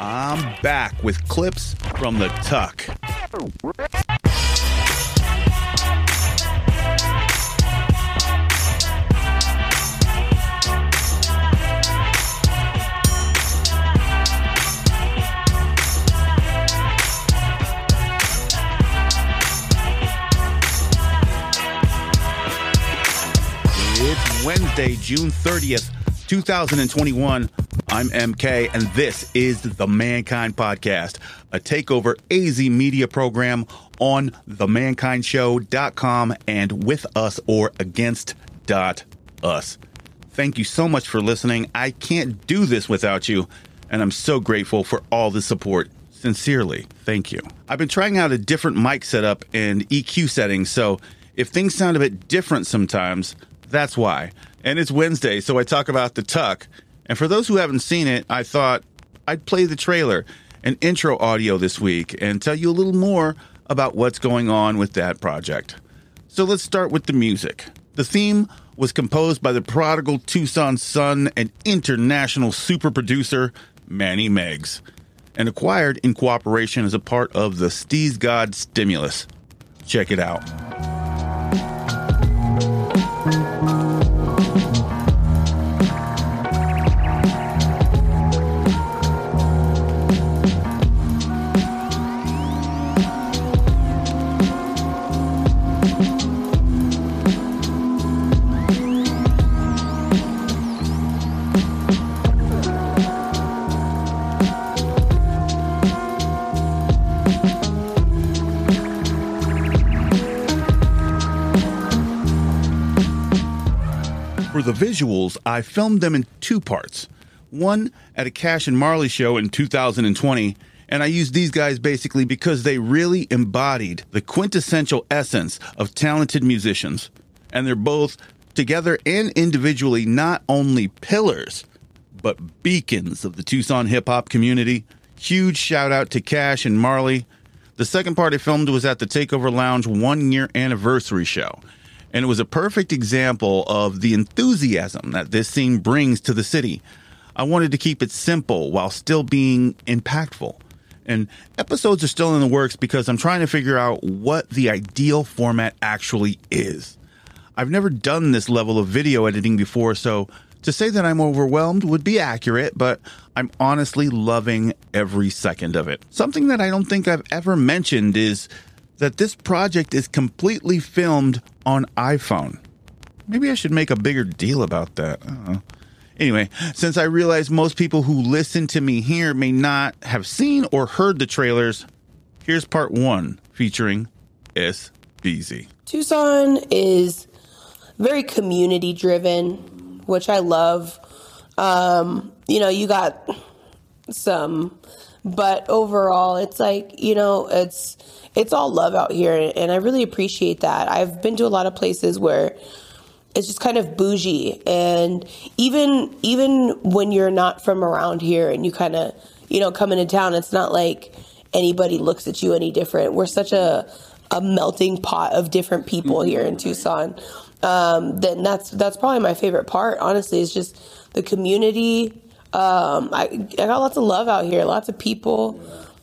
I'm back with clips from the TUC. It's Wednesday, June 30th, 2021. I'm MK, and this is the Mankind Podcast, a takeover AZ media program on themankindshow.com and with us or against dot us. Thank you so much for listening. I can't do this without you, and I'm so grateful for all the support. Sincerely, thank you. I've been trying out a different mic setup and EQ settings, so if things sound a bit different sometimes, that's why. And it's Wednesday, so I talk about the TUC. And for those who haven't seen it, I thought I'd play the trailer and intro audio this week and tell you a little more about what's going on with that project. So let's start with the music. The theme was composed by the prodigal Tucson son and international super producer Manny Megz and acquired in cooperation as a part of the STEEZGOD stimulus. Check it out. For the visuals, I filmed them in two parts. One at a Cash and Marley show in 2020, and I used these guys basically because they really embodied the quintessential essence of talented musicians. And they're both together and individually not only pillars, but beacons of the Tucson hip hop community. Huge shout out to Cash and Marley. The second part I filmed was at the Takeover Lounge one year anniversary show. And it was a perfect example of the enthusiasm that this scene brings to the city. I wanted to keep it simple while still being impactful. And episodes are still in the works because I'm trying to figure out what the ideal format actually is. I've never done this level of video editing before, so to say that I'm overwhelmed would be accurate, but I'm honestly loving every second of it. Something that I don't think I've ever mentioned is that this project is completely filmed on iPhone. Maybe I should make a bigger deal about that. Anyway, since I realize most people who listen to me here may not have seen or heard the trailers, here's part one featuring SBZ. Tucson is very community driven, which I love. Um, you know, you got some, but overall, it's like, you know, it's it's all love out here and I really appreciate that. I've been to a lot of places where it's just kind of bougie and even even when you're not from around here and you kind of, you know, come into town, it's not like anybody looks at you any different. We're such a a melting pot of different people here in Tucson. Um, then that's that's probably my favorite part. Honestly, is just the community. Um, I, I got lots of love out here, lots of people.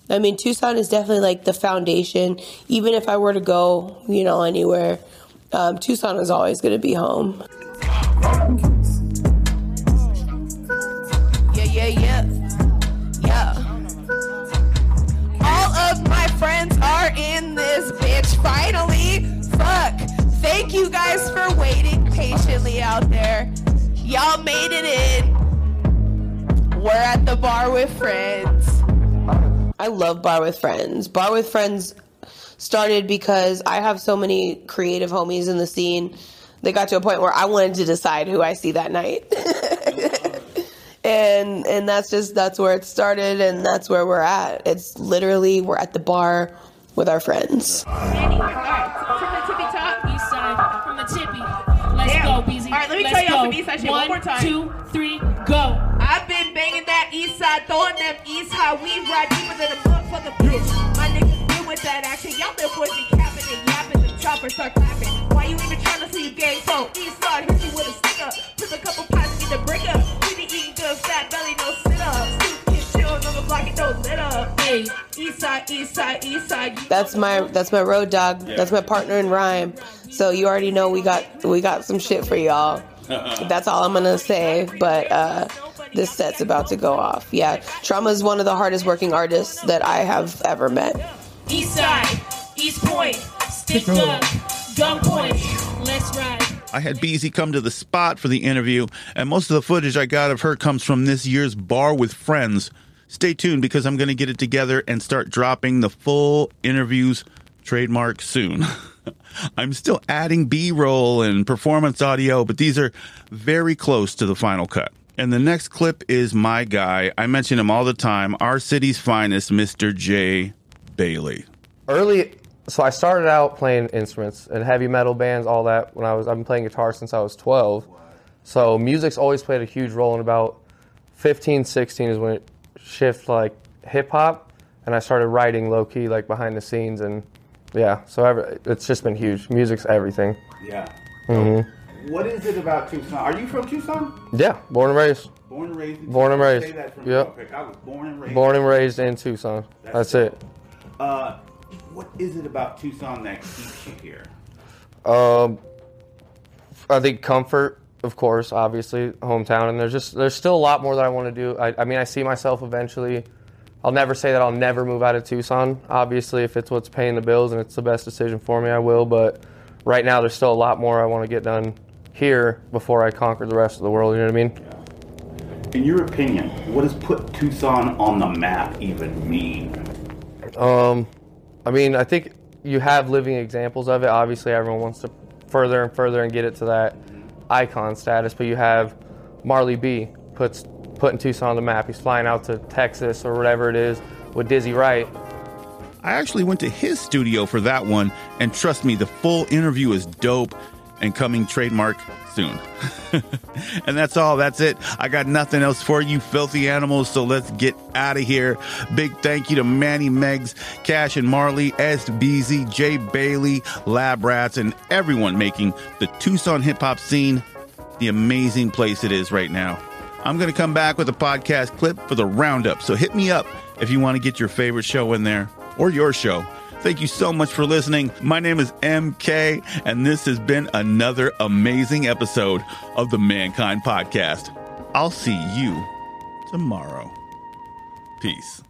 I mean, Tucson is definitely like the foundation. Even if I were to go, you know, anywhere, um, Tucson is always going to be home. Yeah, yeah, yeah. Yeah. All of my friends are in this bitch finally. Fuck. Thank you guys for waiting patiently out there. Y'all made it in. We're at the bar with friends. I love Bar with Friends. Bar with Friends started because I have so many creative homies in the scene. They got to a point where I wanted to decide who I see that night. and and that's just that's where it started and that's where we're at. It's literally we're at the bar with our friends. Manny, all right, from the tippy top, east side, from the tippy. Let's Damn. go, BZ. All right, let me Let's tell y'all go. some east side shit one more time. two, three, go. I've been banging that east side, throwing them east high. We ride deeper than a motherfucker bitch. My niggas deal with that action. Y'all little boys be capping and yapping. The choppers start clapping. Why you even trying to see you gang so? East side hit you with a sticker. Took a couple pies to get the break up. We be eating good fat belly, no sit ups. Two kids chillin' on the block and no East side, east side, east side. That's my that's my road dog. That's my partner in rhyme. So you already know we got we got some shit for y'all. That's all I'm gonna say. But uh, this set's about to go off. Yeah, Trauma is one of the hardest working artists that I have ever met. East side, East Point, stick gun, gun point. Let's ride. I had Beezy come to the spot for the interview, and most of the footage I got of her comes from this year's Bar with Friends. Stay tuned because I'm going to get it together and start dropping the full interviews trademark soon. I'm still adding B roll and performance audio, but these are very close to the final cut. And the next clip is my guy. I mention him all the time, our city's finest, Mr. J. Bailey. early so I started out playing instruments and heavy metal bands, all that when I was I've been playing guitar since I was 12. So music's always played a huge role in about 15, 16 is when it shifted like hip hop and I started writing low key like behind the scenes and yeah, so ever, it's just been huge. Music's everything. Yeah. Mm-hmm. What is it about Tucson? Are you from Tucson? Yeah, born and raised. Born and raised. in Born and raised. Say that from Yep. I was born and raised. Born and raised in Tucson. That's it. Uh, what is it about Tucson that keeps you here? Um, I think comfort, of course, obviously, hometown, and there's just there's still a lot more that I want to do. I, I mean, I see myself eventually. I'll never say that I'll never move out of Tucson. Obviously, if it's what's paying the bills and it's the best decision for me, I will. But right now, there's still a lot more I want to get done here before I conquer the rest of the world. You know what I mean? In your opinion, what does put Tucson on the map even mean? Um, I mean, I think you have living examples of it. Obviously, everyone wants to further and further and get it to that icon status. But you have Marley B puts putting Tucson on the map. He's flying out to Texas or whatever it is with Dizzy Wright. I actually went to his studio for that one, and trust me, the full interview is dope and coming trademark soon. and that's all. That's it. I got nothing else for you, filthy animals. So let's get out of here. Big thank you to Manny Megz, Cash and Marley, S. Beezy, Jay Bailey, Lab Rats, and everyone making the Tucson hip hop scene the amazing place it is right now. I'm going to come back with a podcast clip for the roundup. So hit me up if you want to get your favorite show in there or your show. Thank you so much for listening. My name is MK, and this has been another amazing episode of the Mankind Podcast. I'll see you tomorrow. Peace.